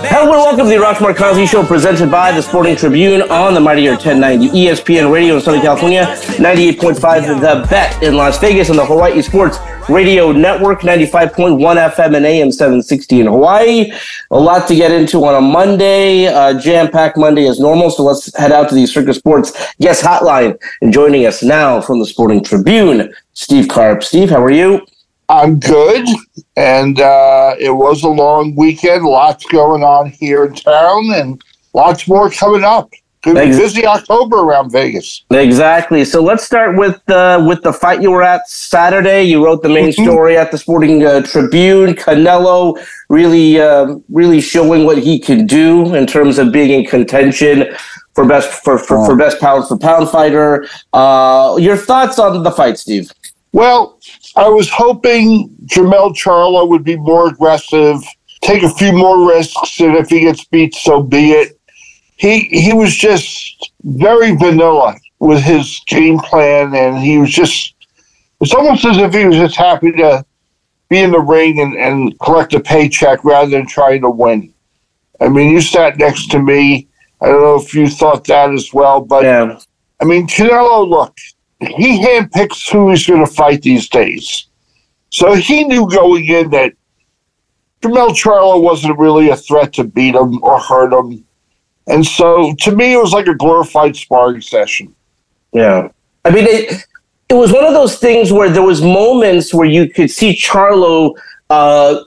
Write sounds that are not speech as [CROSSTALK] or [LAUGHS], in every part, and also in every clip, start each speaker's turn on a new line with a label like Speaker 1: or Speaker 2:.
Speaker 1: Hello and welcome to the Arash Markazi Show presented by the Sporting Tribune on the Mightier 1090 ESPN Radio in Southern California, 98.5 The Bet in Las Vegas, and the Hawaii Sports Radio Network, 95.1 FM and AM 760 in Hawaii. A lot to get into on a Monday, uh, jam-packed Monday as normal. So let's head out to the Circa Sports guest hotline. And joining us now from the Sporting Tribune, Steve Carp. Steve, how are you?
Speaker 2: I'm good, and uh, it was a long weekend. Lots going on here in town, and lots more coming up. Good busy October around Vegas.
Speaker 1: Exactly. So let's start with uh, with the fight you were at Saturday. You wrote the main story at the Sporting uh, Tribune. Canelo really, uh, really showing what he can do in terms of being in contention for best for for, for best pound for pound fighter. Uh, your thoughts on the fight, Steve?
Speaker 2: Well, I was hoping Jermell Charlo would be more aggressive, take a few more risks, and if he gets beat, so be it he he was just very vanilla with his game plan, and he was just it's almost as if he was just happy to be in the ring and, and collect a paycheck rather than trying to win. I mean, you sat next to me. I don't know if you thought that as well, but yeah. I mean, Canelo, look, he handpicks who he's going to fight these days. So he knew going in that Jermell Charlo wasn't really a threat to beat him or hurt him. And so to me, it was like a glorified sparring session.
Speaker 1: Yeah. I mean, it, it was one of those things where there was moments where you could see Charlo uh,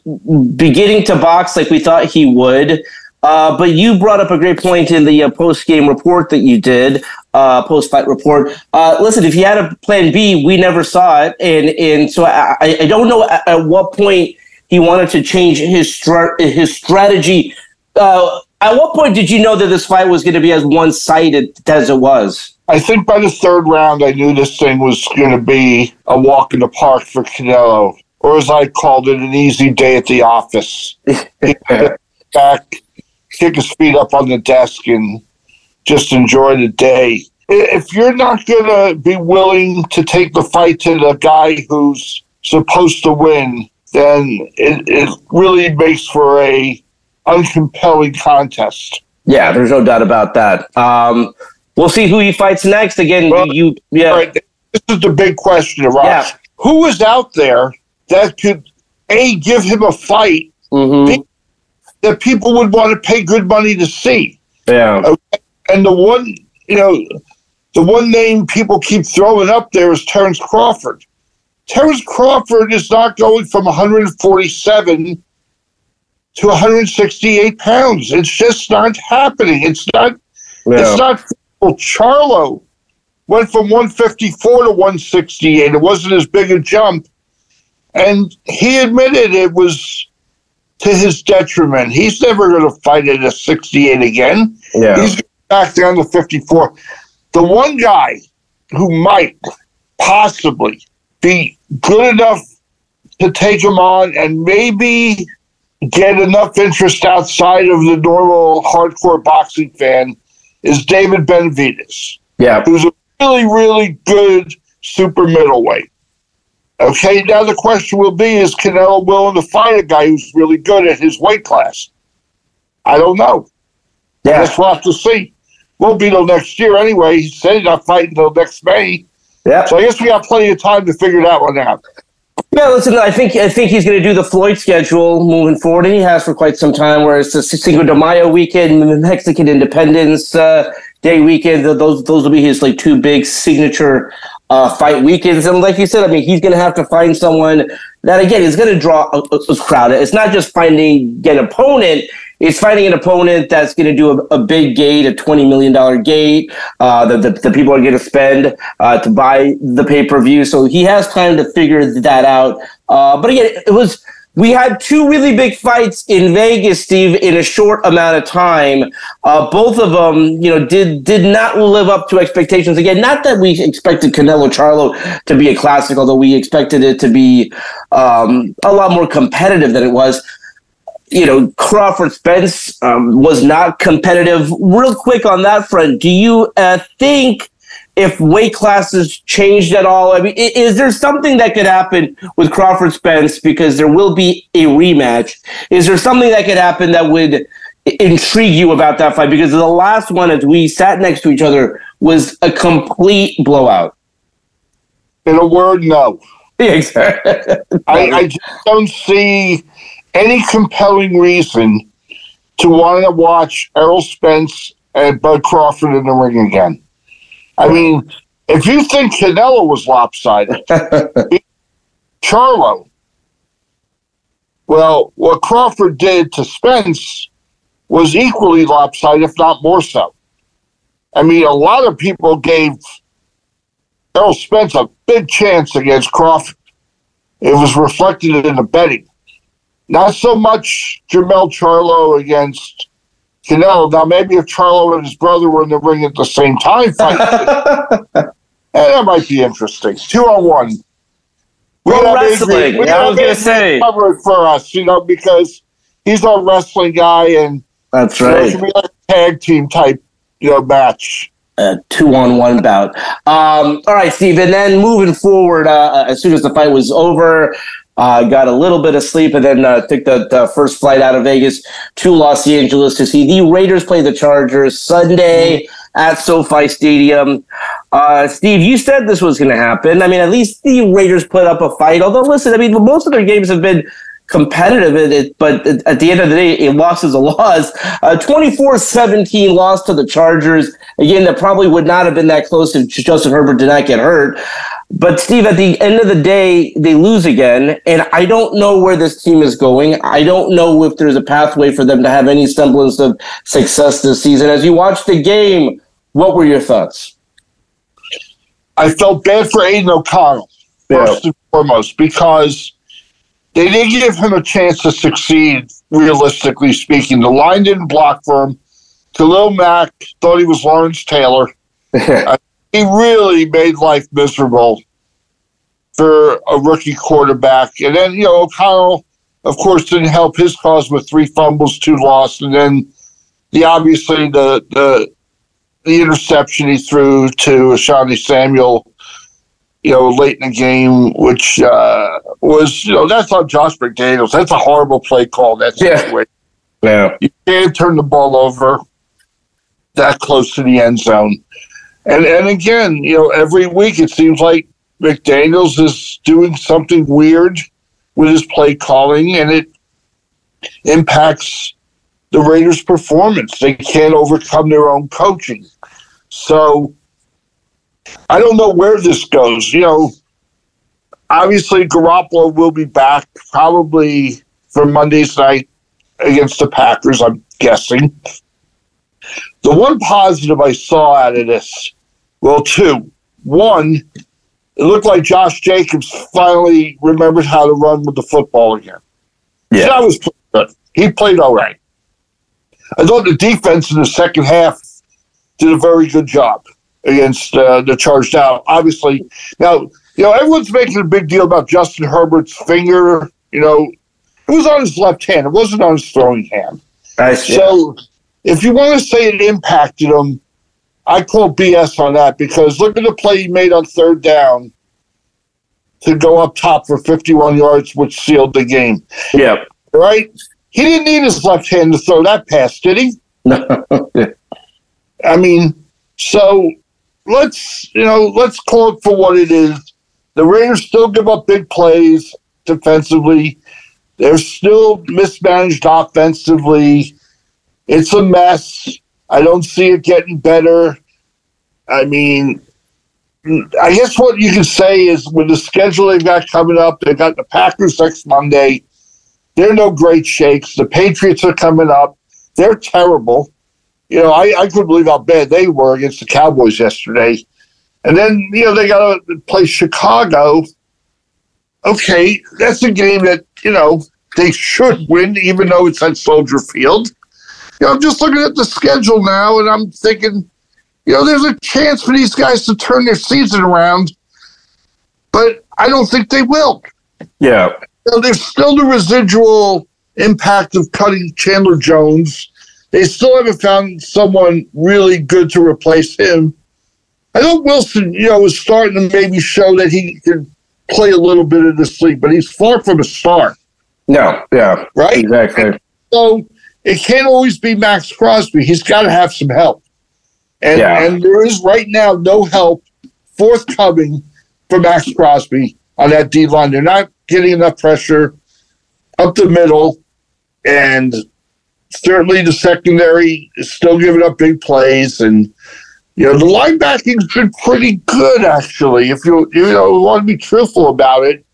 Speaker 1: beginning to box like we thought he would. Uh, but you brought up a great point in the uh, post game report that you did, uh, post fight report. Uh, listen, if he had a plan B, we never saw it, and and so I, I don't know at, at what point he wanted to change his str- his strategy. Uh, at what point did you know that this fight was going to be as one sided as it was?
Speaker 2: I think by the third round, I knew this thing was going to be a walk in the park for Canelo, or as I called it, an easy day at the office. [LAUGHS] back, kick his feet up on the desk, and just enjoy the day. If you're not going to be willing to take the fight to the guy who's supposed to win, then it, it really makes for a uncompelling contest.
Speaker 1: Yeah, there's no doubt about that. Um, we'll see who he fights next. Again, well, you, yeah. Right.
Speaker 2: This is the big question, Ross. Yeah. Who is out there that could a give him a fight mm-hmm. That people would want to pay good money to see?
Speaker 1: Yeah.
Speaker 2: Okay? And the one, you know, the one name people keep throwing up there is Terrence Crawford. Terrence Crawford is not going from 147 to 168 pounds. It's just not happening. It's not. It's not. Well, Charlo went from 154 to 168. It wasn't as big a jump, and he admitted it was to his detriment. He's never going to fight at a 68 again. Yeah. He's back down to 54. The one guy who might possibly be good enough to take him on and maybe get enough interest outside of the normal hardcore boxing fan is David Benavidez.
Speaker 1: Yeah.
Speaker 2: Who's a really, really good super middleweight. Okay, now the question will be is Canelo willing to fight a guy who's really good at his weight class? I don't know. Yeah. I guess we'll have to see. Won't be till next year anyway. He said he's not fighting until next May. Yeah. So I guess we got plenty of time to figure that one out.
Speaker 1: Yeah, listen, I think I think he's going to do the Floyd schedule moving forward, and he has for quite some time. Where it's the Cinco de Mayo weekend, the Mexican Independence uh, Day weekend. Those those will be his like two big signature uh, fight weekends. And like you said, I mean, he's going to have to find someone that again is going to draw a, a, crowd. It's not just finding an opponent; it's finding an opponent that's going to do a, a, big gate, a twenty million dollar gate uh, that the, the, people are going to spend uh, to buy the pay per view. So he has time to figure that out. Uh, but again, it was we had two really big fights in Vegas, Steve, in a short amount of time. Uh, both of them, you know, did did not live up to expectations. Again, not that we expected Canelo Charlo to be a classic, although we expected it to be um, a lot more competitive than it was. You know, Crawford Spence um, was not competitive. Real quick on that front, do you uh, think if weight classes changed at all? I mean, is there something that could happen with Crawford Spence because there will be a rematch? Is there something that could happen that would intrigue you about that fight? Because the last one, as we sat next to each other, was a complete blowout.
Speaker 2: In a word, no.
Speaker 1: Yeah, [LAUGHS] exactly.
Speaker 2: I, I just don't see any compelling reason to want to watch Errol Spence and Bud Crawford in the ring again. I mean, if you think Canelo was lopsided, [LAUGHS] Charlo, well, what Crawford did to Spence was equally lopsided, if not more so. I mean, a lot of people gave Errol Spence a big chance against Crawford. It was reflected in the betting. Not so much Jermell Charlo against Canelo. Now, maybe if Charlo and his brother were in the ring at the same time fighting, [LAUGHS] that might be interesting. Two on one.
Speaker 1: We Pro wrestling. we yeah, I was going to say.
Speaker 2: Cover it for us, you know, because he's a wrestling guy, and
Speaker 1: that's right.
Speaker 2: Be like a tag team type, you know, match.
Speaker 1: A two on one bout. Um, all right, Steve. And then moving forward, uh, as soon as the fight was over, uh, got a little bit of sleep and then uh, took the, the, first flight out of Vegas to Los Angeles to see the Raiders play the Chargers Sunday at SoFi Stadium. Uh, Steve, you said this was going to happen. I mean, at least the Raiders put up a fight. Although, listen, I mean, most of their games have been competitive it, but at the end of the day, a loss is a loss. 24-17 loss to the Chargers. Again, that probably would not have been that close if Justin Herbert did not get hurt. But Steve, at the end of the day, they lose again, and I don't know where this team is going. I don't know if there's a pathway for them to have any semblance of success this season. As you watched the game, what were your thoughts?
Speaker 2: I felt bad for Aidan O'Connell first yeah. and foremost because they didn't give him a chance to succeed. Realistically speaking, the line didn't block for him. Khalil Mack thought he was Lawrence Taylor. [LAUGHS] he really made life miserable for a rookie quarterback. And then, you know, O'Connell, of course, didn't help his cause with three fumbles, two lost, and then the obviously the the the interception he threw to Asante Samuel, you know, late in the game, which uh, was, you know, that's on Josh McDaniels. That's a horrible play call. That's
Speaker 1: yeah.
Speaker 2: yeah. You can't turn the ball over that close to the end zone. And and again, you know, every week it seems like McDaniels is doing something weird with his play calling, and it impacts the Raiders' performance. They can't overcome their own coaching. So I don't know where this goes. You know, obviously Garoppolo will be back probably for Monday's night against the Packers, I'm guessing. The one positive I saw out of this, well, two. One, it looked like Josh Jacobs finally remembered how to run with the football again.
Speaker 1: Yeah.
Speaker 2: That was good. He played all right. I thought the defense in the second half did a very good job against uh, the charge down. Obviously, now, you know, everyone's making a big deal about Justin Herbert's finger. You know, it was on his left hand, it wasn't on his throwing hand.
Speaker 1: Nice.
Speaker 2: So, if you want to say it impacted him, I call BS on that because look at the play he made on third down to go up top for 51 yards, which sealed the game.
Speaker 1: Yeah.
Speaker 2: Right? He didn't need his left hand to throw that pass, did he?
Speaker 1: No. [LAUGHS]
Speaker 2: I mean, so let's, you know, let's call it for what it is. The Raiders still give up big plays defensively. They're still mismanaged offensively. It's a mess. I don't see it getting better. I mean, I guess what you can say is with the schedule they've got coming up, they've got the Packers next Monday. They're no great shakes. The Patriots are coming up. They're terrible. You know, I, I couldn't believe how bad they were against the Cowboys yesterday. And then, you know, they got to play Chicago. Okay, that's a game that, you know, they should win, even though it's at Soldier Field. You know, I'm just looking at the schedule now and I'm thinking, you know, there's a chance for these guys to turn their season around, but I don't think they will.
Speaker 1: Yeah.
Speaker 2: You know, there's still the residual impact of cutting Chandler Jones. They still haven't found someone really good to replace him. I know Wilson, you know, is starting to maybe show that he can play a little bit in this league, but he's far from a star.
Speaker 1: No, yeah.
Speaker 2: Right?
Speaker 1: Exactly.
Speaker 2: So it can't always be Maxx Crosby. He's got to have some help. And,
Speaker 1: Yeah.
Speaker 2: and there is right now no help forthcoming for Maxx Crosby on that D line. They're not getting enough pressure up the middle. And certainly the secondary is still giving up big plays. And, you know, the linebacking's been pretty good, actually, if you, you know, want to be truthful about it.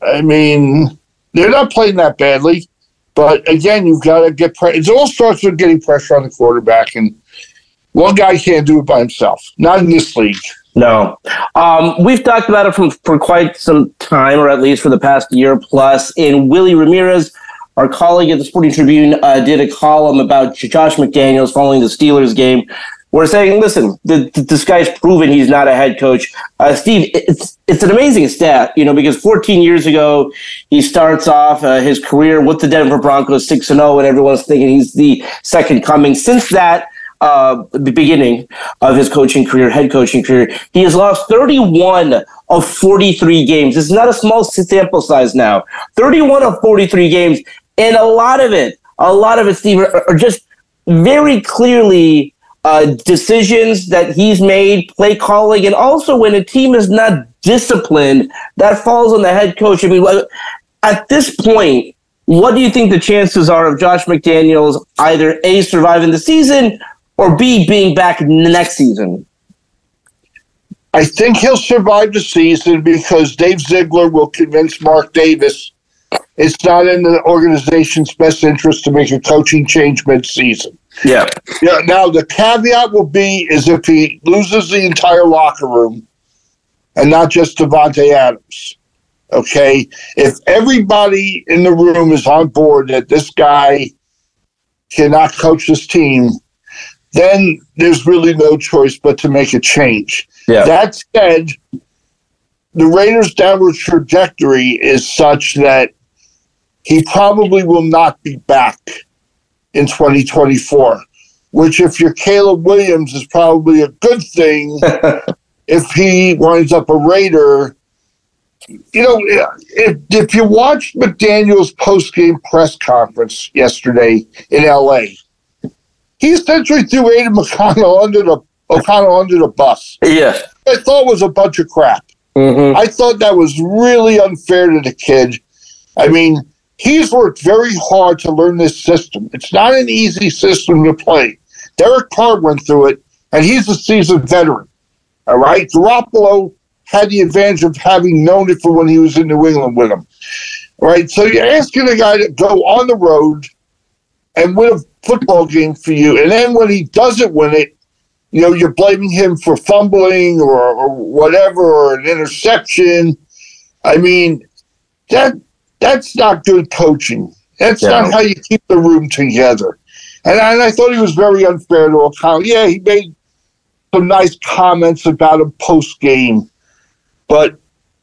Speaker 2: I mean, they're not playing that badly. But again, you've got to get pressure. It all starts with getting pressure on the quarterback. And one guy can't do it by himself, not in this league.
Speaker 1: No. Um, we've talked about it from, for quite some time, or at least for the past year plus. And Willie Ramirez, our colleague at the Sporting Tribune, uh, did a column about Josh McDaniels following the Steelers game. We're saying, listen, the, this guy's proven he's not a head coach. Uh, Steve, it's it's an amazing stat, you know, because 14 years ago he starts off uh, his career with the Denver Broncos 6 and 0, and everyone's thinking he's the second coming. Since that, uh, the beginning of his coaching career, head coaching career, he has lost 31 of 43 games. It's not a small sample size now. 31 of 43 games, and a lot of it, a lot of it, Steve, are, are just very clearly uh, decisions that he's made, play calling, and also when a team is not disciplined, that falls on the head coach. I mean, at this point, what do you think the chances are of Josh McDaniels either A, surviving the season or B, being back next season?
Speaker 2: I think he'll survive the season because Dave Ziegler will convince Mark Davis it's not in the organization's best interest to make a coaching change mid-season.
Speaker 1: Yeah.
Speaker 2: Yeah. Now the caveat will be is if he loses the entire locker room, and not just Davante Adams. Okay, if everybody in the room is on board that this guy cannot coach this team, then there's really no choice but to make a change.
Speaker 1: Yeah.
Speaker 2: That said, the Raiders' downward trajectory is such that he probably will not be back in 2024, which, if you're Caleb Williams, is probably a good thing [LAUGHS] if he winds up a Raider. You know, if, if you watched McDaniel's post-game press conference yesterday in LA, he essentially threw Aidan McConnell under the O'Connell under the bus.
Speaker 1: Yeah.
Speaker 2: I thought was a bunch of crap.
Speaker 1: Mm-hmm.
Speaker 2: I thought that was really unfair to the kid. I mean, he's worked very hard to learn this system. It's not an easy system to play. Derek Carr went through it, and he's a seasoned veteran. All right, Garoppolo had the advantage of having known it for when he was in New England with him. All right, so you're asking a guy to go on the road and win a football game for you, and then when he doesn't win it, you know, you're blaming him for fumbling or, or whatever, or an interception. I mean, that that's not good coaching. That's
Speaker 1: Yeah.
Speaker 2: not how you keep the room together. And I, and I thought he was very unfair to O'Connell. Yeah, he made some nice comments about him post game, but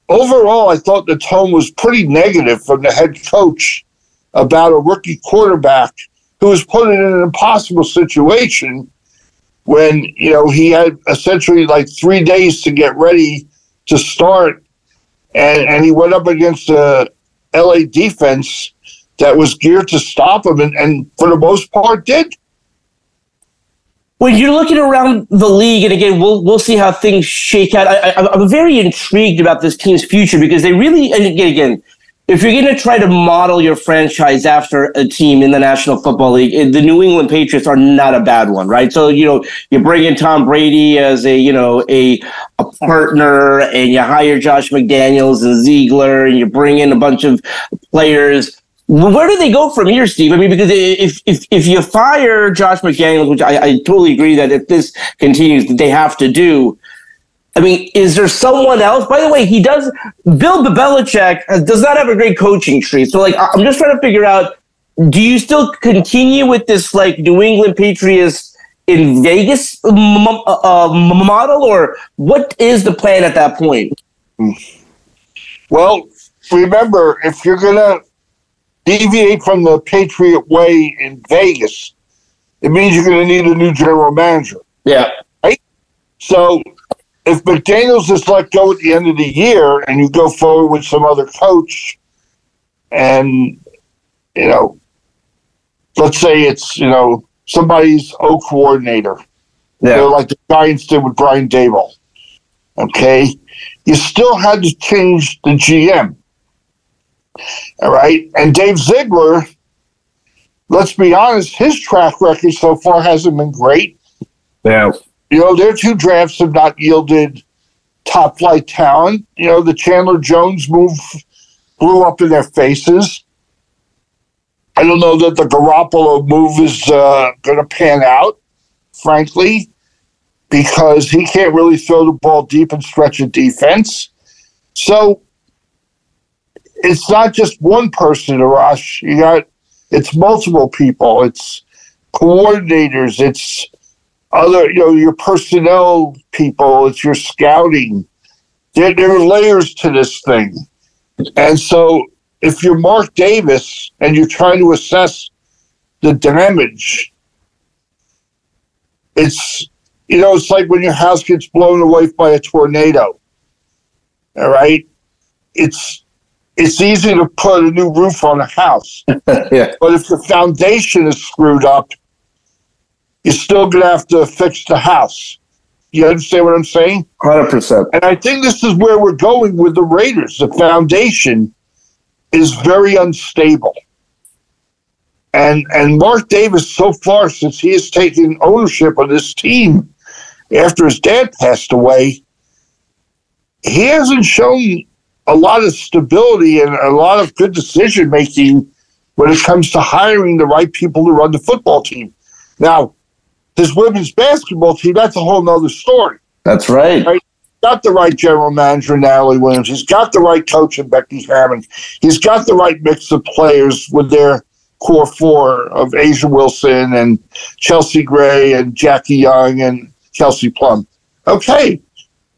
Speaker 2: overall, I thought the tone was pretty negative from the head coach about a rookie quarterback who was put in an impossible situation when you know he had essentially like three days to get ready to start, and and he went up against a LA defense that was geared to stop him, and, and for the most part did.
Speaker 1: When you're looking around the league, and again, we'll we'll see how things shake out. I, I'm very intrigued about this team's future because they really, and again, again, if you're going to try to model your franchise after a team in the National Football League, eh, the New England Patriots are not a bad one, right? So you know you bring in Tom Brady as a you know a a partner, and you hire Josh McDaniels and Ziegler, and you bring in a bunch of players. Where do they go from here, Steve? I mean, because if if if you fire Josh McDaniels, which I, I totally agree that if this continues, they have to do I mean, is there someone else? By the way, he does. Bill Belichick does not have a great coaching tree. So, like, I'm just trying to figure out: Do you still continue with this like New England Patriots in Vegas uh, model, or what is the plan at that point?
Speaker 2: Well, remember, if you're gonna deviate from the Patriot way in Vegas, it means you're gonna need a new general manager.
Speaker 1: Yeah.
Speaker 2: Right. So if McDaniels is let go at the end of the year and you go forward with some other coach and you know let's say it's you know somebody's O coordinator. Yeah. You know, like the Giants did with Brian Daboll. Okay? You still had to change the GM all right? And Dave Ziegler let's be honest his track record so far hasn't been great.
Speaker 1: Yeah
Speaker 2: you know, their two drafts have not yielded top flight talent. You know, the Chandler Jones move blew up in their faces. I don't know that the Garoppolo move is uh, going to pan out, frankly, because he can't really throw the ball deep and stretch a defense. So it's not just one person to rush. You got it's multiple people. It's coordinators. It's other, you know, your personnel people, it's your scouting. There, there are layers to this thing. And so if you're Mark Davis and you're trying to assess the damage, it's, you know, it's like when your house gets blown away by a tornado. All right. It's, it's easy to put a new roof on a house. [LAUGHS] yeah. But if the foundation is screwed up, you're still going to have to fix the house. You understand what I'm saying?
Speaker 1: 100%.
Speaker 2: And I think this is where we're going with the Raiders. The foundation is very unstable. And and Mark Davis, so far since he has taken ownership of this team after his dad passed away, he hasn't shown a lot of stability and a lot of good decision making when it comes to hiring the right people to run the football team. Now, his women's basketball team, that's a whole nother story.
Speaker 1: That's right. right?
Speaker 2: Got the right general manager, Natalie Williams. He's got the right coach in Becky Hammon. He's got the right mix of players with their core four of A'ja Wilson and Chelsea Gray and Jackie Young and Kelsey Plum. Okay,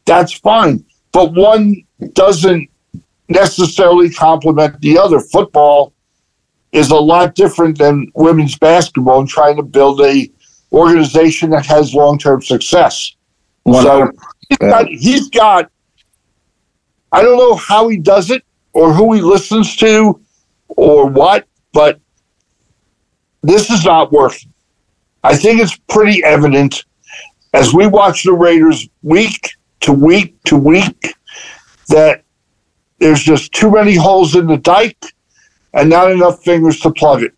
Speaker 2: that's fine. But one doesn't necessarily complement the other. Football is a lot different than women's basketball and trying to build a organization that has long term success. So he's got, he's got, I don't know how he does it or who he listens to or what, but this is not working. I think it's pretty evident as we watch the Raiders week to week to week that there's just too many holes in the dike and not enough fingers to plug it.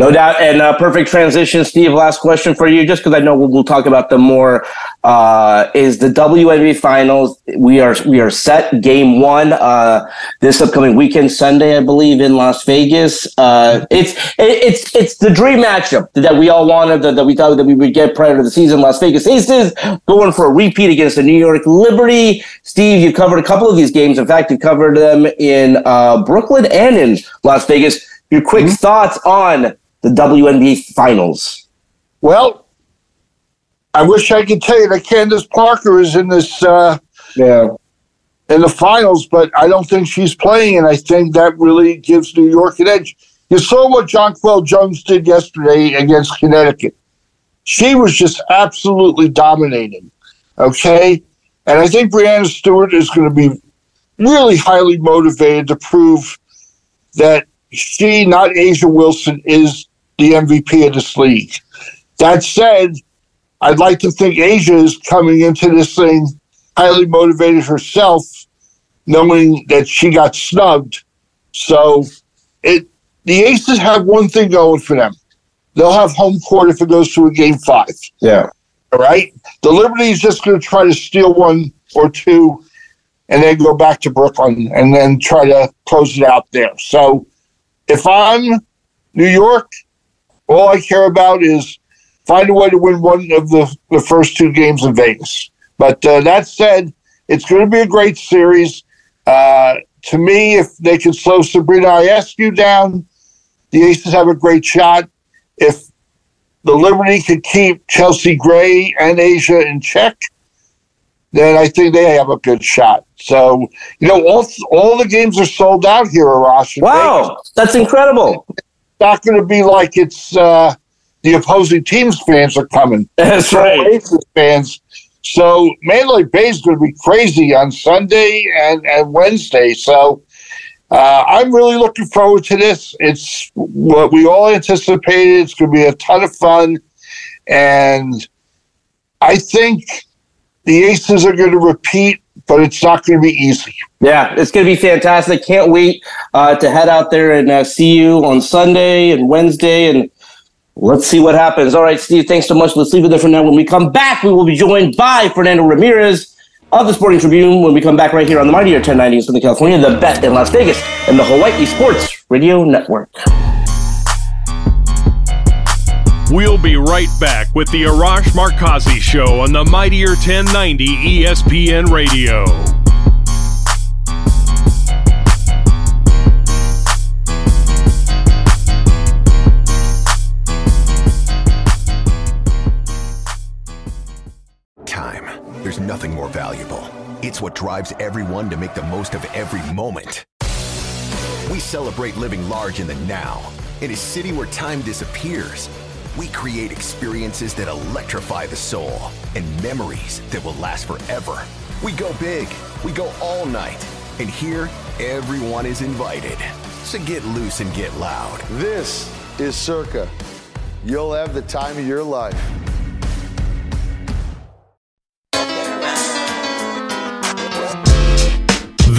Speaker 1: No doubt. And uh, perfect transition, Steve. Last question for you, just because I know we'll, we'll, talk about them more. Uh, is the WNBA finals? We are we are set. Game one uh, this upcoming weekend, Sunday, I believe, in Las Vegas. Uh, it's it, it's it's the dream matchup that we all wanted that, that we thought that we would get prior to the season. Las Vegas Aces going for a repeat against the New York Liberty. Steve, you covered a couple of these games. In fact, you covered them in uh, Brooklyn and in Las Vegas. Your quick mm-hmm. thoughts on the WNBA finals?
Speaker 2: Well, I wish I could tell you that Candace Parker is in this uh,
Speaker 1: yeah
Speaker 2: in the finals, but I don't think she's playing, and I think that really gives New York an edge. You saw what Jonquel Jones did yesterday against Connecticut. She was just absolutely dominating. Okay, and I think Breanna Stewart is going to be really highly motivated to prove that she, not A'ja Wilson, is the MVP of this league. That said, I'd like to think A'ja is coming into this thing highly motivated herself, knowing that she got snubbed So it the Aces have one thing going for them. They'll have home court if it goes to a game five.
Speaker 1: Yeah.
Speaker 2: All right. The Liberty is just going to try to steal one or two and then go back to Brooklyn and then try to close it out there. So if I'm New York, all I care about is find a way to win one of the, the first two games in Vegas. But uh, that said, it's going to be a great series. Uh, to me, if they can slow Sabrina Ionescu down, the Aces have a great shot. If the Liberty can keep Chelsea Gray and A'ja in check, then I think they have a good shot. So, you know, all all the games are sold out here, Arash.
Speaker 1: Wow, that's incredible.
Speaker 2: Not going to be like it's uh, the opposing team's fans are coming. [LAUGHS]
Speaker 1: That's right.
Speaker 2: Fans. So Mandalay Bay is going to be crazy on Sunday and, and Wednesday. So uh, I'm really looking forward to this. It's what we all anticipated. It's going to be a ton of fun. And I think the Aces are going to repeat, but it's not going to be easy.
Speaker 1: Yeah, it's going to be fantastic. Can't wait uh, to head out there and uh, see you on Sunday and Wednesday and let's see what happens. All right, Steve, thanks so much. Let's leave it there for now. When we come back, we will be joined by Fernando Ramirez of the Sporting Tribune when we come back right here on the Mightier 1090 in Southern California, the bet in Las Vegas, and the Hawaii Sports Radio Network.
Speaker 3: We'll be right back with the Arash Markazi Show on the Mightier 1090 ESPN Radio.
Speaker 4: Time. There's nothing more valuable. It's what drives everyone to make the most of every moment. We celebrate living large in the now. In a city where time disappears, we create experiences that electrify the soul and memories that will last forever. We go big, we go all night, and here, everyone is invited. So get loose and get loud.
Speaker 5: This is Circa. You'll have the time of your life.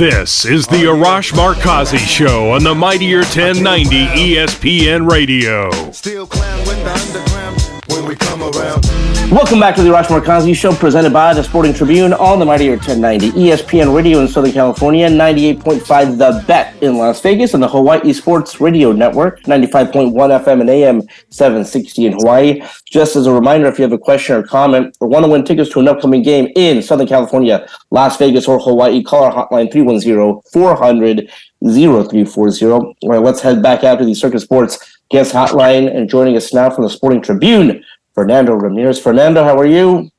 Speaker 3: This is the Arash Markazi Show on the Mightier 1090 ESPN Radio.
Speaker 6: Still clown with the underground when we come around.
Speaker 1: Welcome back to the Arash Markazi Show, presented by the Sporting Tribune on the Mightier 1090 ESPN Radio in Southern California, 98.5 The Bet in Las Vegas, and the Hawaii Sports Radio Network, 95.1 FM and AM 760 in Hawaii. Just as a reminder, if you have a question or comment or want to win tickets to an upcoming game in Southern California, Las Vegas, or Hawaii, call our hotline 310 400 0340. All right, let's head back out to the Circa Sports guest hotline and joining us now from the Sporting Tribune. Fernando Ramirez. Fernando, how are you?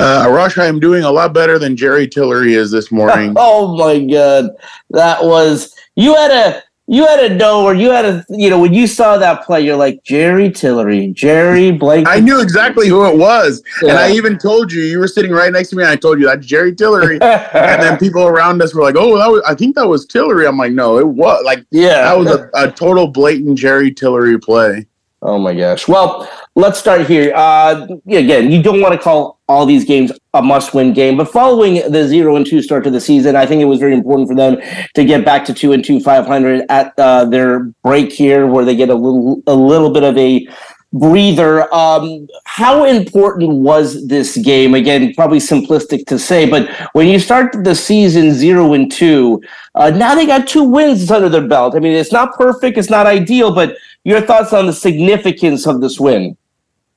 Speaker 7: Uh, Arash, I am doing a lot better than Jerry Tillery is this morning. [LAUGHS]
Speaker 1: oh my god, that was you had a you had a know or you had a you know when you saw that play, you're like Jerry Tillery, Jerry Blake.
Speaker 7: I knew exactly who it was, and I even told you you were sitting right next to me. and I told you that's Jerry Tillery, and then [LAUGHS] people around us were like, "Oh, that was, I think that was Tillery." I'm like, "No, it was like
Speaker 1: yeah,
Speaker 7: that was a, a total blatant Jerry Tillery play."
Speaker 1: Oh my gosh. Well, let's start here. Uh, again, you don't want to call all these games a must-win game, but following the zero and two start to the season, I think it was very important for them to get back to two and two, five hundred at uh, their break here, where they get a little a little bit of a breather. Um, how important was this game? Again, probably simplistic to say, but when you start the season zero and two, uh, now they got two wins under their belt. I mean, it's not perfect, it's not ideal, but your thoughts on the significance of this win?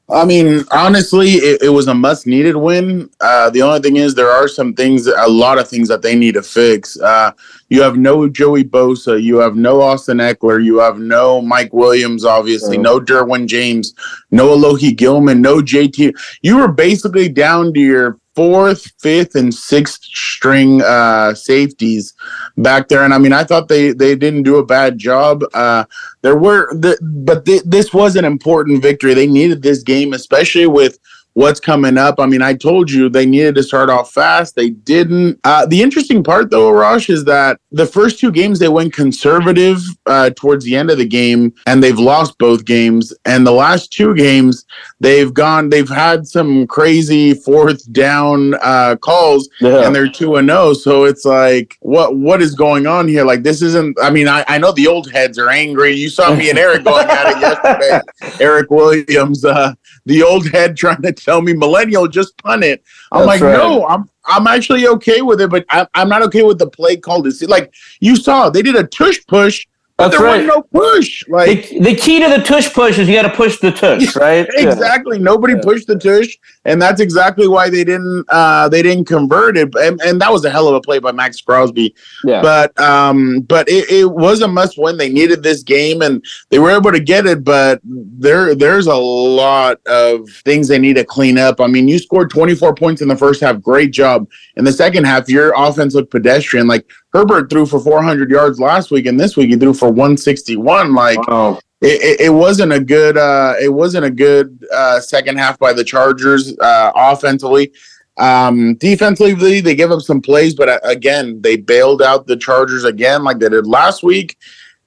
Speaker 7: I mean, honestly, it, it was a must needed win. Uh, the only thing is, there are some things, a lot of things that they need to fix. Uh, you have no Joey Bosa, you have no Austin Ekeler, you have no Mike Williams, obviously, no Derwin James, no Alohi Gilman, no JT. You were basically down to your fourth, fifth, and sixth string uh, safeties back there. And I mean, I thought they they didn't do a bad job. Uh, there were, the, but th- this was an important victory. They needed this game, especially with what's coming up. I mean, I told you they needed to start off fast. They didn't. Uh, the interesting part, though, Arash, is that the first two games they went conservative uh, towards the end of the game, and they've lost both games. And the last two games, they've gone. They've had some crazy fourth down uh, calls,
Speaker 1: Yeah.
Speaker 7: and they're two and zero. So it's like, what what is going on here? Like, this isn't. I mean, I, I know the old heads are angry. You saw me and Eric going at it yesterday. [LAUGHS] Eric Williams, uh, the old head, trying to tell me millennial just punt it. I'm
Speaker 1: That's
Speaker 7: like,
Speaker 1: right.
Speaker 7: no, I'm I'm actually okay with it, but I, I'm not okay with the play called. See, like you saw, they did a tush push,
Speaker 1: That's
Speaker 7: there
Speaker 1: right.
Speaker 7: was no push. Like
Speaker 1: The, the key to the tush push is you got to push the tush, [LAUGHS] right? Yeah.
Speaker 7: exactly, nobody pushed the tush, and that's exactly why they didn't uh they didn't convert it. And, and that was a hell of a play by Maxx Crosby.
Speaker 1: Yeah.
Speaker 7: But um, but it, it was a must win. They needed this game, and they were able to get it. But there there's a lot of things they need to clean up. I mean, you scored 24 points in the first half. Great job. In the second half, your offense looked pedestrian. Like Herbert threw for 400 yards last week, and this week he threw for 161. Like
Speaker 1: Wow.
Speaker 7: it, it, it wasn't a good uh it wasn't a good uh second half by the chargers uh offensively um defensively they give up some plays but uh, again they bailed out the chargers again like they did last week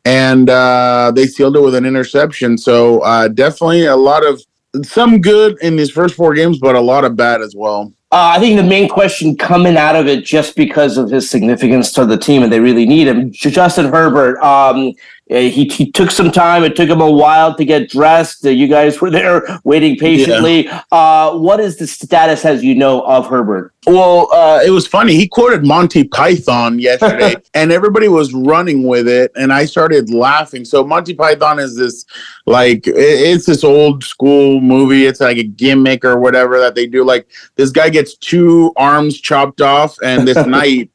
Speaker 7: and uh they sealed it with an interception so uh definitely a lot of some good in these first four games but a lot of bad as well
Speaker 1: Uh, I think the main question coming out of it, just because of his significance to the team, and they really need him, Justin Herbert. Um, he, he took some time. It took him a while to get dressed. You guys were there [LAUGHS] waiting patiently. Uh, what is the status, as you know, of Herbert?
Speaker 7: Well, uh, it was funny. He quoted Monty Python yesterday, [LAUGHS] and everybody was running with it, and I started laughing. So Monty Python is this like it- it's this old school movie. It's like a gimmick or whatever that they do. Like this guy gets two arms chopped off, and this [LAUGHS] knight,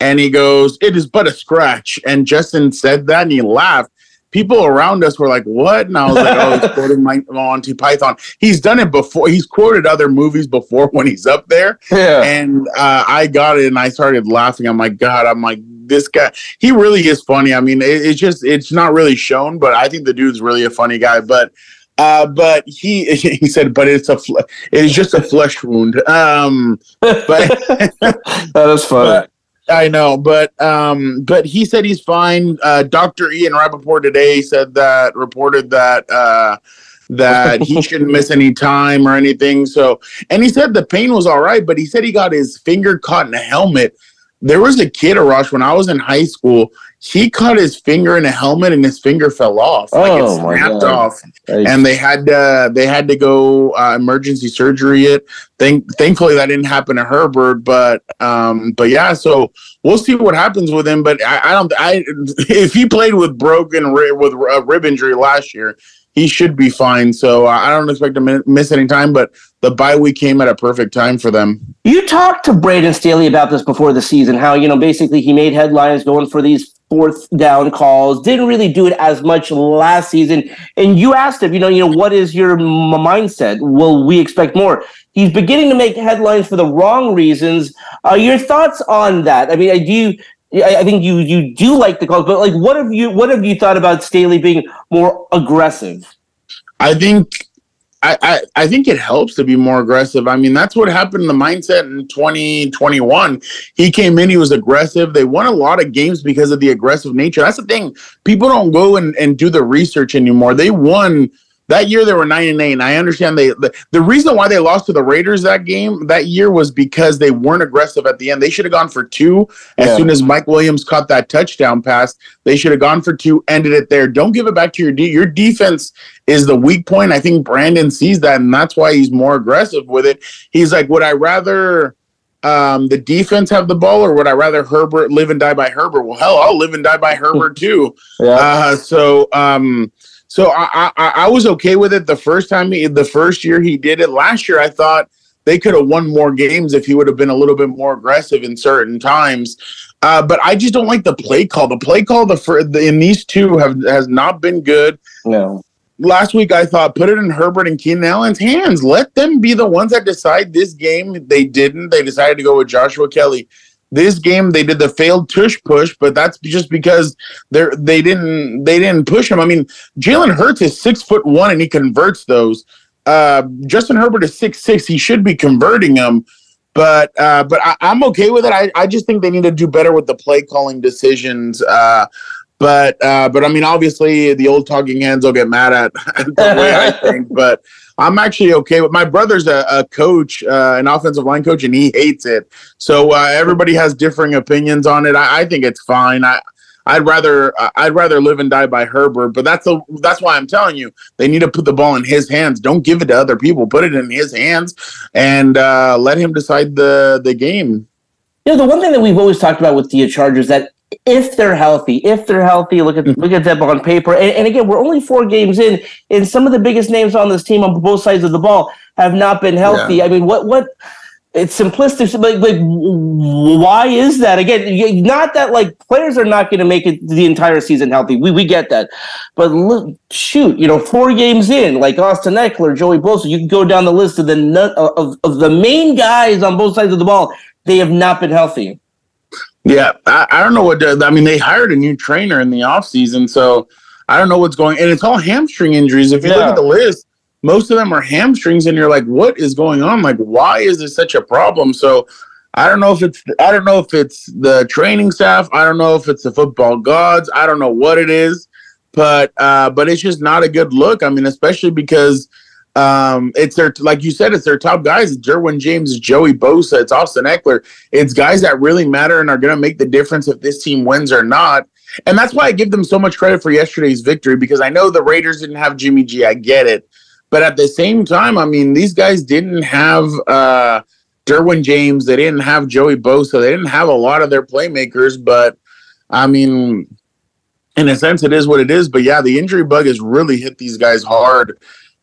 Speaker 7: and he goes, "It is but a scratch." And Justin said that, and he laughed. People around us were like, "What?" And I was like, "Oh, he's [LAUGHS] quoting my Monty Python. He's done it before. He's quoted other movies before when he's up there."
Speaker 1: Yeah.
Speaker 7: and uh, I got it and I started laughing. I'm like, God, I'm like, this guy, he really is funny. I mean, it, it's just, it's not really shown, but I think the dude's really a funny guy. But, uh, but he, [LAUGHS] he said, but it's a, fle- it is just a flesh wound. Um, but [LAUGHS]
Speaker 1: that is fun.
Speaker 7: I know, but um, but he said he's fine. Uh, Dr. Ian Rapoport today said that reported that uh, that he [LAUGHS] shouldn't miss any time or anything. So, and he said the pain was all right, but he said he got his finger caught in a helmet. There was a kid, Arash, when I was in high school. He caught his finger in a helmet and his finger fell off. like
Speaker 1: Oh,
Speaker 7: it
Speaker 1: my
Speaker 7: snapped off.
Speaker 1: Like,
Speaker 7: and they had to they had to go uh, emergency surgery it. Thank, thankfully that didn't happen to herbert but um but yeah so we'll see what happens with him. But i, I don't i [LAUGHS] if he played with broken ri- with a rib injury last year he should be fine. So uh, i don't expect to miss any time but the bye week came at a perfect time for them.
Speaker 1: You talked to Brandon Staley about this before the season, how, you know, basically he made headlines going for these fourth down calls, didn't really do it as much last season. And you asked him, you know, you know, what is your m- mindset? Will we expect more? He's beginning to make headlines for the wrong reasons. Uh, your thoughts on that? I mean, I do. I I think you you do like the calls, but like, what have you what have you thought about Staley being more aggressive?
Speaker 7: I think I, I, think it helps to be more aggressive. I mean, that's what happened in the mindset in 2021. He came in, he was aggressive. They won a lot of games because of the aggressive nature. That's the thing. People don't go and, and do the research anymore. They won that year they were nine and eight. And I understand they the, the reason why they lost to the Raiders that game that year was because they weren't aggressive at the end. They should have gone for two as
Speaker 1: Yeah.
Speaker 7: soon as Mike Williams caught that touchdown pass. They should have gone for two, ended it there. Don't give it back to your de- your defense is the weak point. I think Brandon sees that, and that's why he's more aggressive with it. He's like, would I rather um, the defense have the ball, or would I rather Herbert live and die by Herbert? Well, hell, I'll live and die by Herbert [LAUGHS] too.
Speaker 1: Yeah.
Speaker 7: Uh, so, um, so I, I, I was okay with it the first time he, the first year he did it. Last year, I thought they could have won more games if he would have been a little bit more aggressive in certain times. Uh, but I just don't like the play call. The play call the, fir- the in these two have has not been good.
Speaker 1: no.
Speaker 7: Last week, I thought put it in Herbert and Keenan Allen's hands. Let them be the ones that decide this game. They didn't. They decided to go with Joshua Kelley. This game, they did the failed tush push, but that's just because they're they didn't they didn't push him. I mean, Jalen Hurts is six foot one and he converts those. uh, Justin Herbert is six six. He should be converting them, but uh, but I, am okay with it. I, I just think they need to do better with the play calling decisions. Uh, but uh, but I mean, obviously, the old talking hands will get mad at [LAUGHS] the way I [LAUGHS] think. But I'm actually okay with. My brother's a, a coach, uh, an offensive line coach, and he hates it. So uh, everybody has differing opinions on it. I, I think it's fine. I I'd rather I'd rather live and die by Herbert, but that's a, that's why I'm telling you they need to put the ball in his hands. Don't give it to other people. Put it in his hands and uh, let him decide the the game.
Speaker 1: You know, the one thing that we've always talked about with the Chargers that if they're healthy, if they're healthy, look at mm-hmm. look at them on paper. And, and, again, we're only four games in, and some of the biggest names on this team on both sides of the ball have not been healthy. Yeah. I mean, what what it's simplistic. but like, why is that? Again, not that like players are not going to make it the entire season healthy. We we get that, but look, shoot, you know, four games in, like Austin Ekeler, Joey Bosa, you can go down the list of the of, of the main guys on both sides of the ball. They have not been healthy.
Speaker 7: Yeah, I, I don't know what. I mean, they hired a new trainer in the offseason, so I don't know what's going. And it's all hamstring injuries. If you yeah. look at the list, most of them are hamstrings and you're like what is going on like why is this such a problem so i don't know if it's i don't know if it's the training staff i don't know if it's the football gods i don't know what it is but uh but it's just not a good look i mean especially because um it's their like you said it's their top guys Derwin James Joey Bosa it's Austin Ekeler. it's guys that really matter and are going to make the difference if this team wins or not and that's why I give them so much credit for yesterday's victory because I know the Raiders didn't have Jimmy G I get it but at the same time, I mean, these guys didn't have uh, Derwin James. They didn't have Joey Bosa. They didn't have a lot of their playmakers. But I mean, in a sense, it is what it is. But yeah, the injury bug has really hit these guys hard.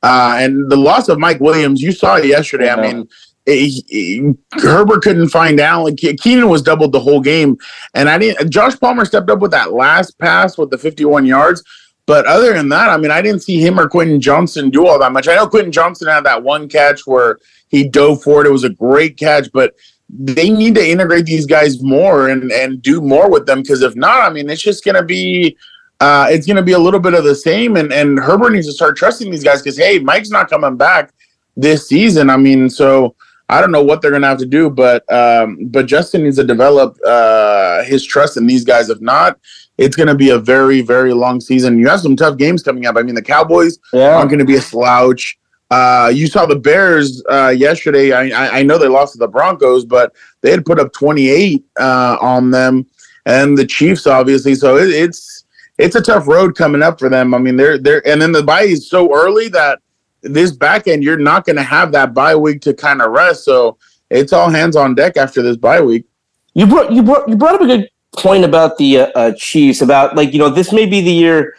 Speaker 7: Uh, and the loss of Mike Williams, you saw it yesterday. Yeah. I mean, it, it, Herbert couldn't find Allen. Keenan was doubled the whole game, and I didn't. Josh Palmer stepped up with that last pass with the 51 yards. But other than that, I mean, I didn't see him or Quentin Johnston do all that much. I know Quentin Johnston had that one catch where he dove for it. It was a great catch, but they need to integrate these guys more and and do more with them because if not, I mean, it's just gonna be uh, it's gonna be a little bit of the same. And and Herbert needs to start trusting these guys because hey, Mike's not coming back this season. I mean, so I don't know what they're gonna have to do, but um, but Justin needs to develop uh, his trust in these guys. If not, it's going to be a very, very long season. You have some tough games coming up. I mean, the Cowboys yeah. aren't going to be a slouch. Uh, you saw the Bears uh, yesterday. I, I, know they lost to the Broncos, but they had put up 28 uh, on them, and the Chiefs obviously. So it, it's it's a tough road coming up for them. I mean, they're they're and then the bye is so early that this back end you're not going to have that bye week to kind of rest. So it's all hands on deck after this bye week.
Speaker 1: You brought you brought you brought up a good point about the uh, uh, Chiefs about like you know this may be the year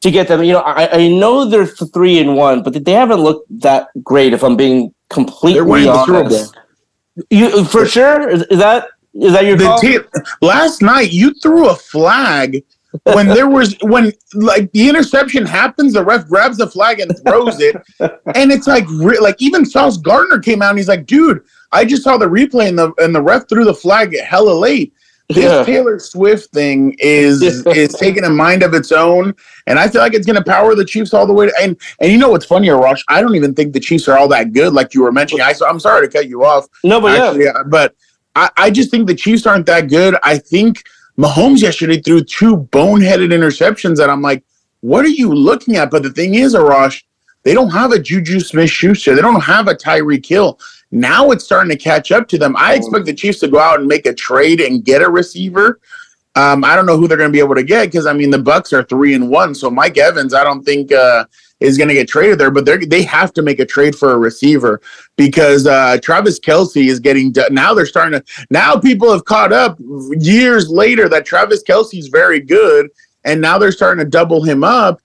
Speaker 1: to get them. You know, I, I know they're three and one, but they haven't looked that great. If I'm being completely honest, you for sure is, is, that is that your the team,
Speaker 7: last night you threw a flag when there was when like the interception happens, the ref grabs the flag and throws it, and it's like like even Sauce Gardner came out and he's like, dude. I just saw the replay and the and the ref threw the flag hella late this yeah. Taylor Swift thing is is taking a mind of its own, and I feel like it's going to power the Chiefs all the way. To, and and you know what's funny, Arash? I don't even think the Chiefs are all that good, like you were mentioning. I I'm sorry to cut you off.
Speaker 1: No, but actually, yeah,
Speaker 7: but I, I just think the Chiefs aren't that good. I think Mahomes yesterday threw two boneheaded interceptions that I'm like, what are you looking at? But the thing is, Arash, they don't have a Juju Smith Schuster. They don't have a Tyreek Hill. Now it's starting to catch up to them. I expect the Chiefs to go out and make a trade and get a receiver. Um, I don't know who they're going to be able to get because I mean the Bucks are three and one, so Mike Evans I don't think uh, is going to get traded there, but they they have to make a trade for a receiver because uh, Travis Kelce is getting done. now. They're starting to now people have caught up years later that Travis Kelce is very good, and now they're starting to double him up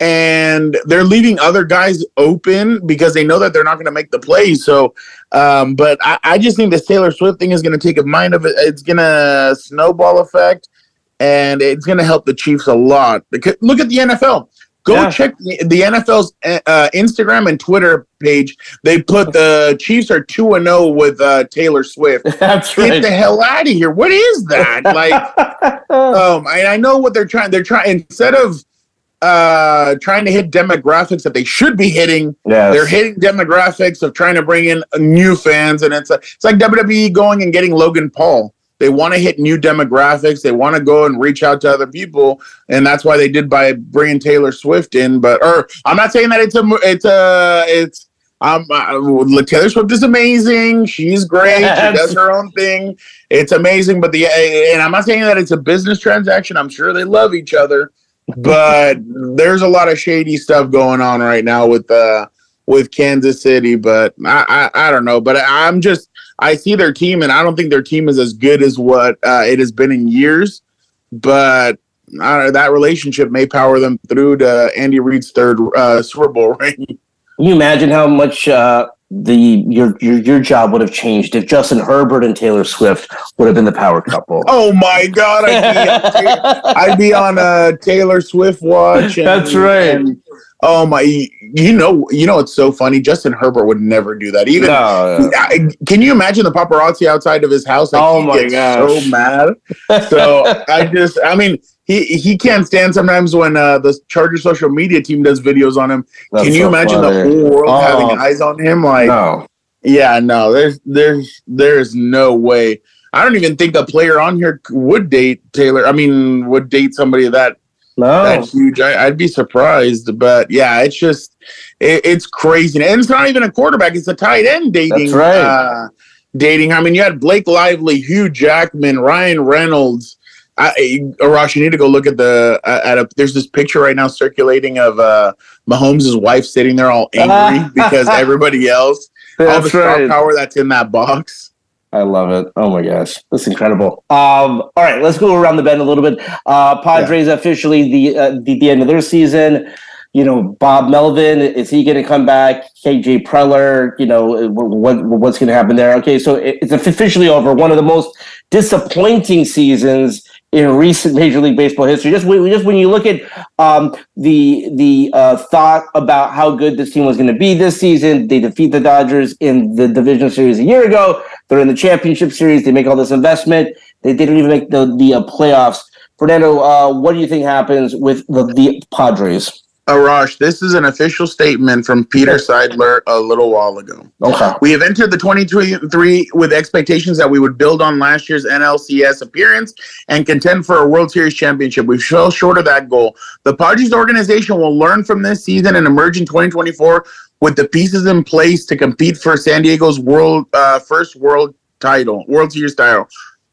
Speaker 7: and they're leaving other guys open because they know that they're not going to make the plays. So, um, but I, I, just think this Taylor Swift thing is going to take a mind of it. It's going to snowball effect, and it's going to help the Chiefs a lot. Because look at the NFL. Go yeah. check the, the NFL's uh, Instagram and Twitter page. They put the Chiefs are two and zero oh with uh, Taylor Swift. [LAUGHS]
Speaker 1: That's right.
Speaker 7: Get the hell out of here! What is that? Like, [LAUGHS] um, I, I know what they're trying. They're trying instead of uh trying to hit demographics that they should be hitting.
Speaker 1: Yes.
Speaker 7: They're hitting demographics of trying to bring in new fans, and it's a, it's like WWE going and getting Logan Paul. They want to hit new demographics. They want to go and reach out to other people, and that's why they did by bringing Taylor Swift in. But or I'm not saying that it's a it's a it's um uh, Taylor Swift is amazing. She's great. She does her own thing. It's amazing. But the and I'm not saying that it's a business transaction. I'm sure they love each other, but there's a lot of shady stuff going on right now with uh with Kansas City. But I I, I don't know. But I'm just I see their team, and I don't think their team is as good as what uh, it has been in years. But that relationship may power them through to Andy Reid's third uh, Super Bowl [LAUGHS] ring.
Speaker 1: Can you imagine how much uh, the your, your your job would have changed if Justin Herbert and Taylor Swift would have been the power couple? [LAUGHS]
Speaker 7: Oh my God! I'd be, I'd be on a Taylor Swift watch. [LAUGHS] And,
Speaker 1: That's right.
Speaker 7: and- oh my! You know, you know, it's so funny. Justin Herbert would never do that. Even
Speaker 1: No,
Speaker 7: I- can you imagine the paparazzi outside of his house?
Speaker 1: Oh my god!
Speaker 7: so mad. So [LAUGHS] I just, I mean, he he can't stand sometimes when uh, the Charger social media team does videos on him.
Speaker 1: That's
Speaker 7: can you
Speaker 1: so
Speaker 7: imagine the whole world
Speaker 1: Oh.
Speaker 7: having eyes on him? Like,
Speaker 1: no.
Speaker 7: yeah, no, there's there's there's no way. I don't even think a player on here would date Taylor. I mean, would date somebody that
Speaker 1: No.
Speaker 7: that huge. I, I'd be surprised, but yeah, it's just it, it's crazy, and it's not even a quarterback; it's a tight end dating.
Speaker 1: That's right.
Speaker 7: Uh, dating. I mean, you had Blake Lively, Hugh Jackman, Ryan Reynolds. I, Arash, you need to go look at the uh, at a. There's this picture right now circulating of uh Mahomes' wife sitting there all angry because [LAUGHS] everybody else all the
Speaker 1: That's
Speaker 7: star
Speaker 1: right.
Speaker 7: power that's in that box.
Speaker 1: I love it. Oh my gosh, that's incredible. Um, all right, let's go around the bend a little bit. Uh, Padres officially the, uh, the the end of their season. You know, Bob Melvin is he going to come back? AJ Preller, you know, what, what what's going to happen there? Okay, so it, it's officially over. One of the most disappointing seasons in recent Major League Baseball history. Just when, just when you look at um, the the uh, thought about how good this team was going to be this season, they defeat the Dodgers in the division series a year ago. They're in the championship series. They make all this investment. They didn't even make the the uh, playoffs. Fernando, uh, what do you think happens with the, the Padres?
Speaker 7: Arash, this is an official statement from Peter Seidler a little while ago.
Speaker 1: Okay.
Speaker 7: We have entered the 2023 with expectations that we would build on last year's NLCS appearance and contend for a World Series championship. We fell short of that goal. The Padres organization will learn from this season and emerge in 2024 with the pieces in place to compete for San Diego's world uh, first world title, World Series title.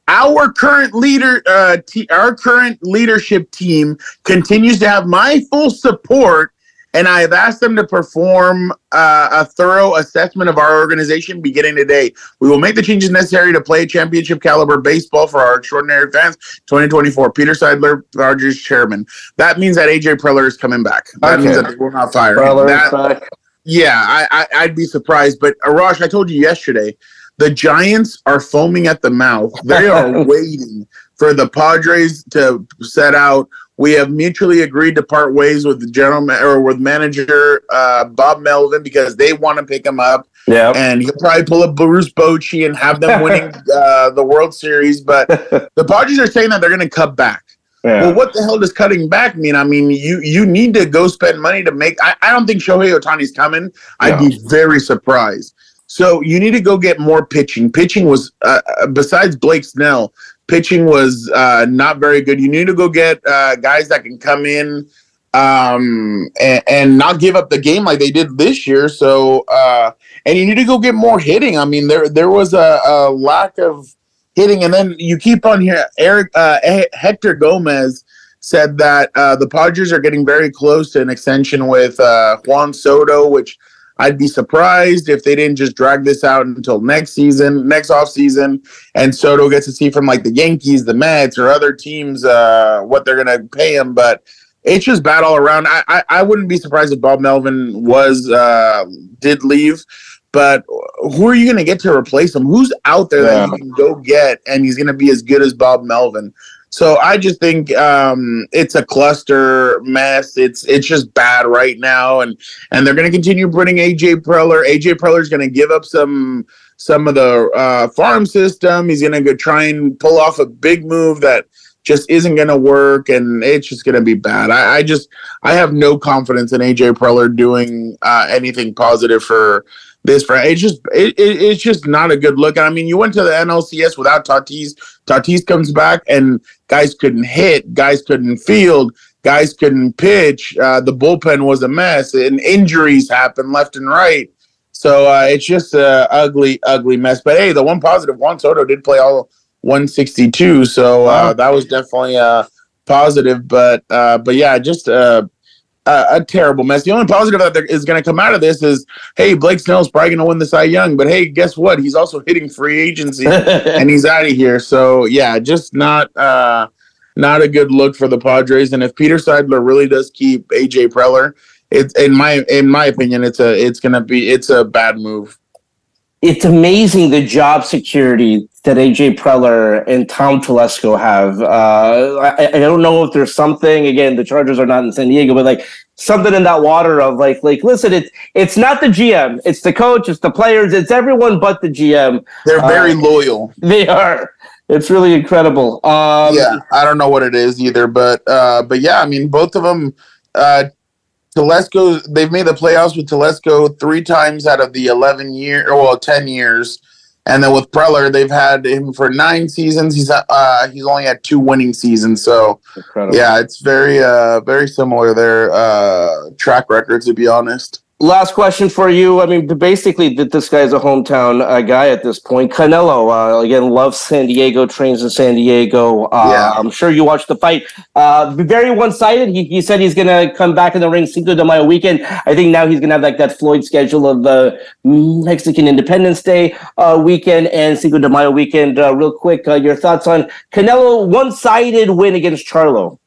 Speaker 7: Our current leader, uh, t- our current leadership team continues to have my full support and I have asked them to perform uh, a thorough assessment of our organization beginning today. We will make the changes necessary to play championship caliber baseball for our extraordinary fans. 2024. Peter Seidler, Dodgers chairman. That means that AJ Preller is coming back. That means that they will not fire.
Speaker 1: Preller back.
Speaker 7: yeah, I, I, I'd be surprised. But Arash, I told you yesterday, the Giants are foaming at the mouth. They are [LAUGHS] waiting for the Padres to set out. We have mutually agreed to part ways with the gentleman or with manager uh, Bob Melvin because they want to pick him up,
Speaker 1: Yeah.
Speaker 7: and he'll probably pull up Bruce Bochy and have them winning [LAUGHS] uh, the World Series. But [LAUGHS] the Padres are saying that they're going to cut back.
Speaker 1: Yeah.
Speaker 7: Well, what the hell does cutting back mean? I mean, you you need to go spend money to make. I, I don't think Shohei Ohtani's coming. I'd be very surprised. So you need to go get more pitching. Pitching was uh, uh, besides Blake Snell, pitching was uh, not very good. You need to go get uh, guys that can come in um, and, and not give up the game like they did this year. So uh, and you need to go get more hitting. I mean, there there was a, a lack of hitting, and then you keep on here. Eric uh, Hector Gomez said that the Padres are getting very close to an extension with Juan Soto, which I'd be surprised if they didn't just drag this out until next season, next off season, and Soto gets to see from like the Yankees, the Mets, or other teams uh, what they're gonna pay him. But it's just bad all around. I, I I wouldn't be surprised if Bob Melvin was uh, did leave. But who are you going to get to replace him? Who's out there that you can go get and he's going to be as good as Bob Melvin? So I just think um, it's a cluster mess. It's it's just bad right now, and and they're going to continue putting AJ Preller. AJ Preller is going to give up some some of the uh, farm system. He's going to go try and pull off a big move that just isn't going to work, and it's just going to be bad. I, I, just I have no confidence in AJ Preller doing uh, anything positive for this. For it's just it, it, it's just not a good look. I mean, you went to the NLCS without Tatis. Tatis comes back, and guys couldn't hit, guys couldn't field, guys couldn't pitch. Uh, the bullpen was a mess, and injuries happened left and right. So uh, it's just a ugly, ugly mess. But hey, the one positive, Juan Soto did play all 162, so uh, that was definitely a positive. But uh, but yeah, just a, a, a terrible mess. The only positive that is going to come out of this is, hey, Blake Snell's probably going to win the Cy Young. But hey, guess what? He's also hitting free agency [LAUGHS] and he's out of here. So yeah, just not. Uh, not a good look for the Padres. And if Peter Seidler really does keep AJ Preller, it's in my in my opinion, it's a it's gonna be it's a bad move
Speaker 1: it's amazing the job security that AJ Preller and Tom Telesco have. Uh, I, I, don't know if there's something. Again, the Chargers are not in San Diego, but like something in that water of like, like listen, it's it's not the GM, it's the coach, it's the players, it's everyone but the GM.
Speaker 7: They're very uh, loyal.
Speaker 1: They are. It's really incredible. Um,
Speaker 7: yeah, I don't know what it is either, but uh, but yeah, I mean, both of them. Uh, Telesco, they've made the playoffs with Telesco three times out of the 11 year, or well, 10 years. And then with Preller, they've had him for nine seasons. He's uh he's only had two winning seasons. So Incredible. yeah, it's very uh very similar their uh track record to be honest
Speaker 1: last question for you. I mean, basically, this guy's a hometown uh, guy at this point. Canelo, uh, again, loves San Diego, trains in San Diego. Uh, yeah. I'm sure you watched the fight. Uh, very one sided. He, he said he's going to come back in the ring Cinco de Mayo weekend. I think now he's going to have like that Floyd schedule of the Mexican Independence Day uh, weekend and Cinco de Mayo weekend. Uh, real quick, your thoughts on Canelo one sided win against Charlo?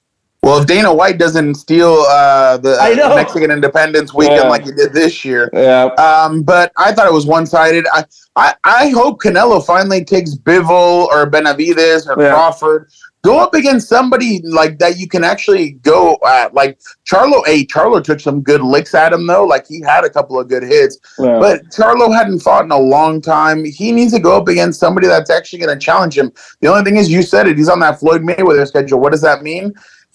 Speaker 7: Well, if Dana White doesn't steal uh, the Mexican Independence weekend yeah. like he did this year,
Speaker 1: yeah.
Speaker 7: Um, but I thought it was one sided. I, I I hope Canelo finally takes Bivol or Benavides or yeah. Crawford. Go up against somebody like that you can actually go at. Like Charlo, a hey, Charlo took some good licks at him though. Like he had a couple of good hits, yeah. but Charlo hadn't fought in a long time. He needs to go up against somebody that's actually going to challenge him. The only thing is, you said it. He's on that Floyd Mayweather schedule. What does that mean?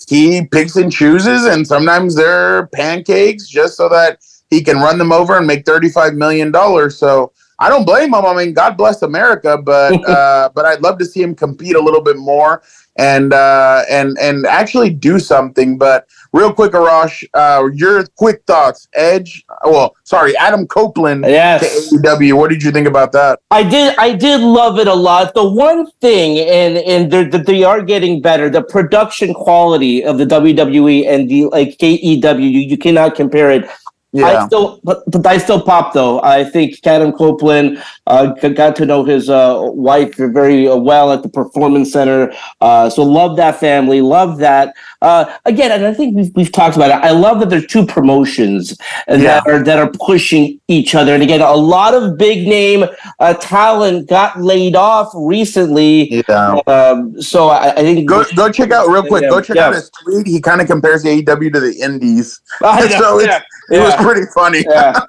Speaker 7: He picks and chooses, and sometimes they're pancakes just so that he can run them over and make thirty-five million dollars. So I don't blame him. I mean, God bless America, but [LAUGHS] uh, but I'd love to see him compete a little bit more and uh, and and actually do something. But real quick, Arash, uh, your quick thoughts. Edge, well, sorry, Adam Copeland
Speaker 1: yes.
Speaker 7: to AEW. What did you think about that?
Speaker 1: I did. I did love it a lot. The one thing, and and that they are getting better. The production quality of the WWE and the like AEW, you, you cannot compare it yeah. I still, but, but I still pop though. I think Adam Copeland uh, got to know his uh, wife very uh, well at the Performance Center. Uh, so love that family, love that. Uh, again, and I think we've, we've talked about it. I love that there's two promotions yeah. that are that are pushing each other. And again, a lot of big name uh, talent got laid off recently.
Speaker 7: Yeah.
Speaker 1: Um, so I, I, think
Speaker 7: go go check out real quick. Go check yeah. out his tweet. He kind of compares the AEW to the Indies. [LAUGHS] so it's it was pretty funny.
Speaker 1: yeah.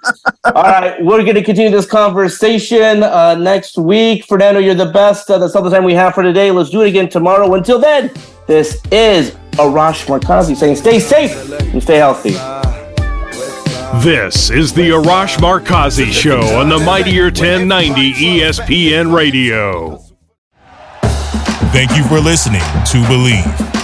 Speaker 1: All right, we're going to continue this conversation uh, next week. Fernando, you're the best. Uh, that's all the time we have for today. Let's do it again tomorrow. Until then, this is Arash Markazi saying stay safe and stay healthy.
Speaker 3: This is the Arash Markazi Show on the Mightier 1090 ESPN Radio.
Speaker 8: Thank you for listening to Bleav.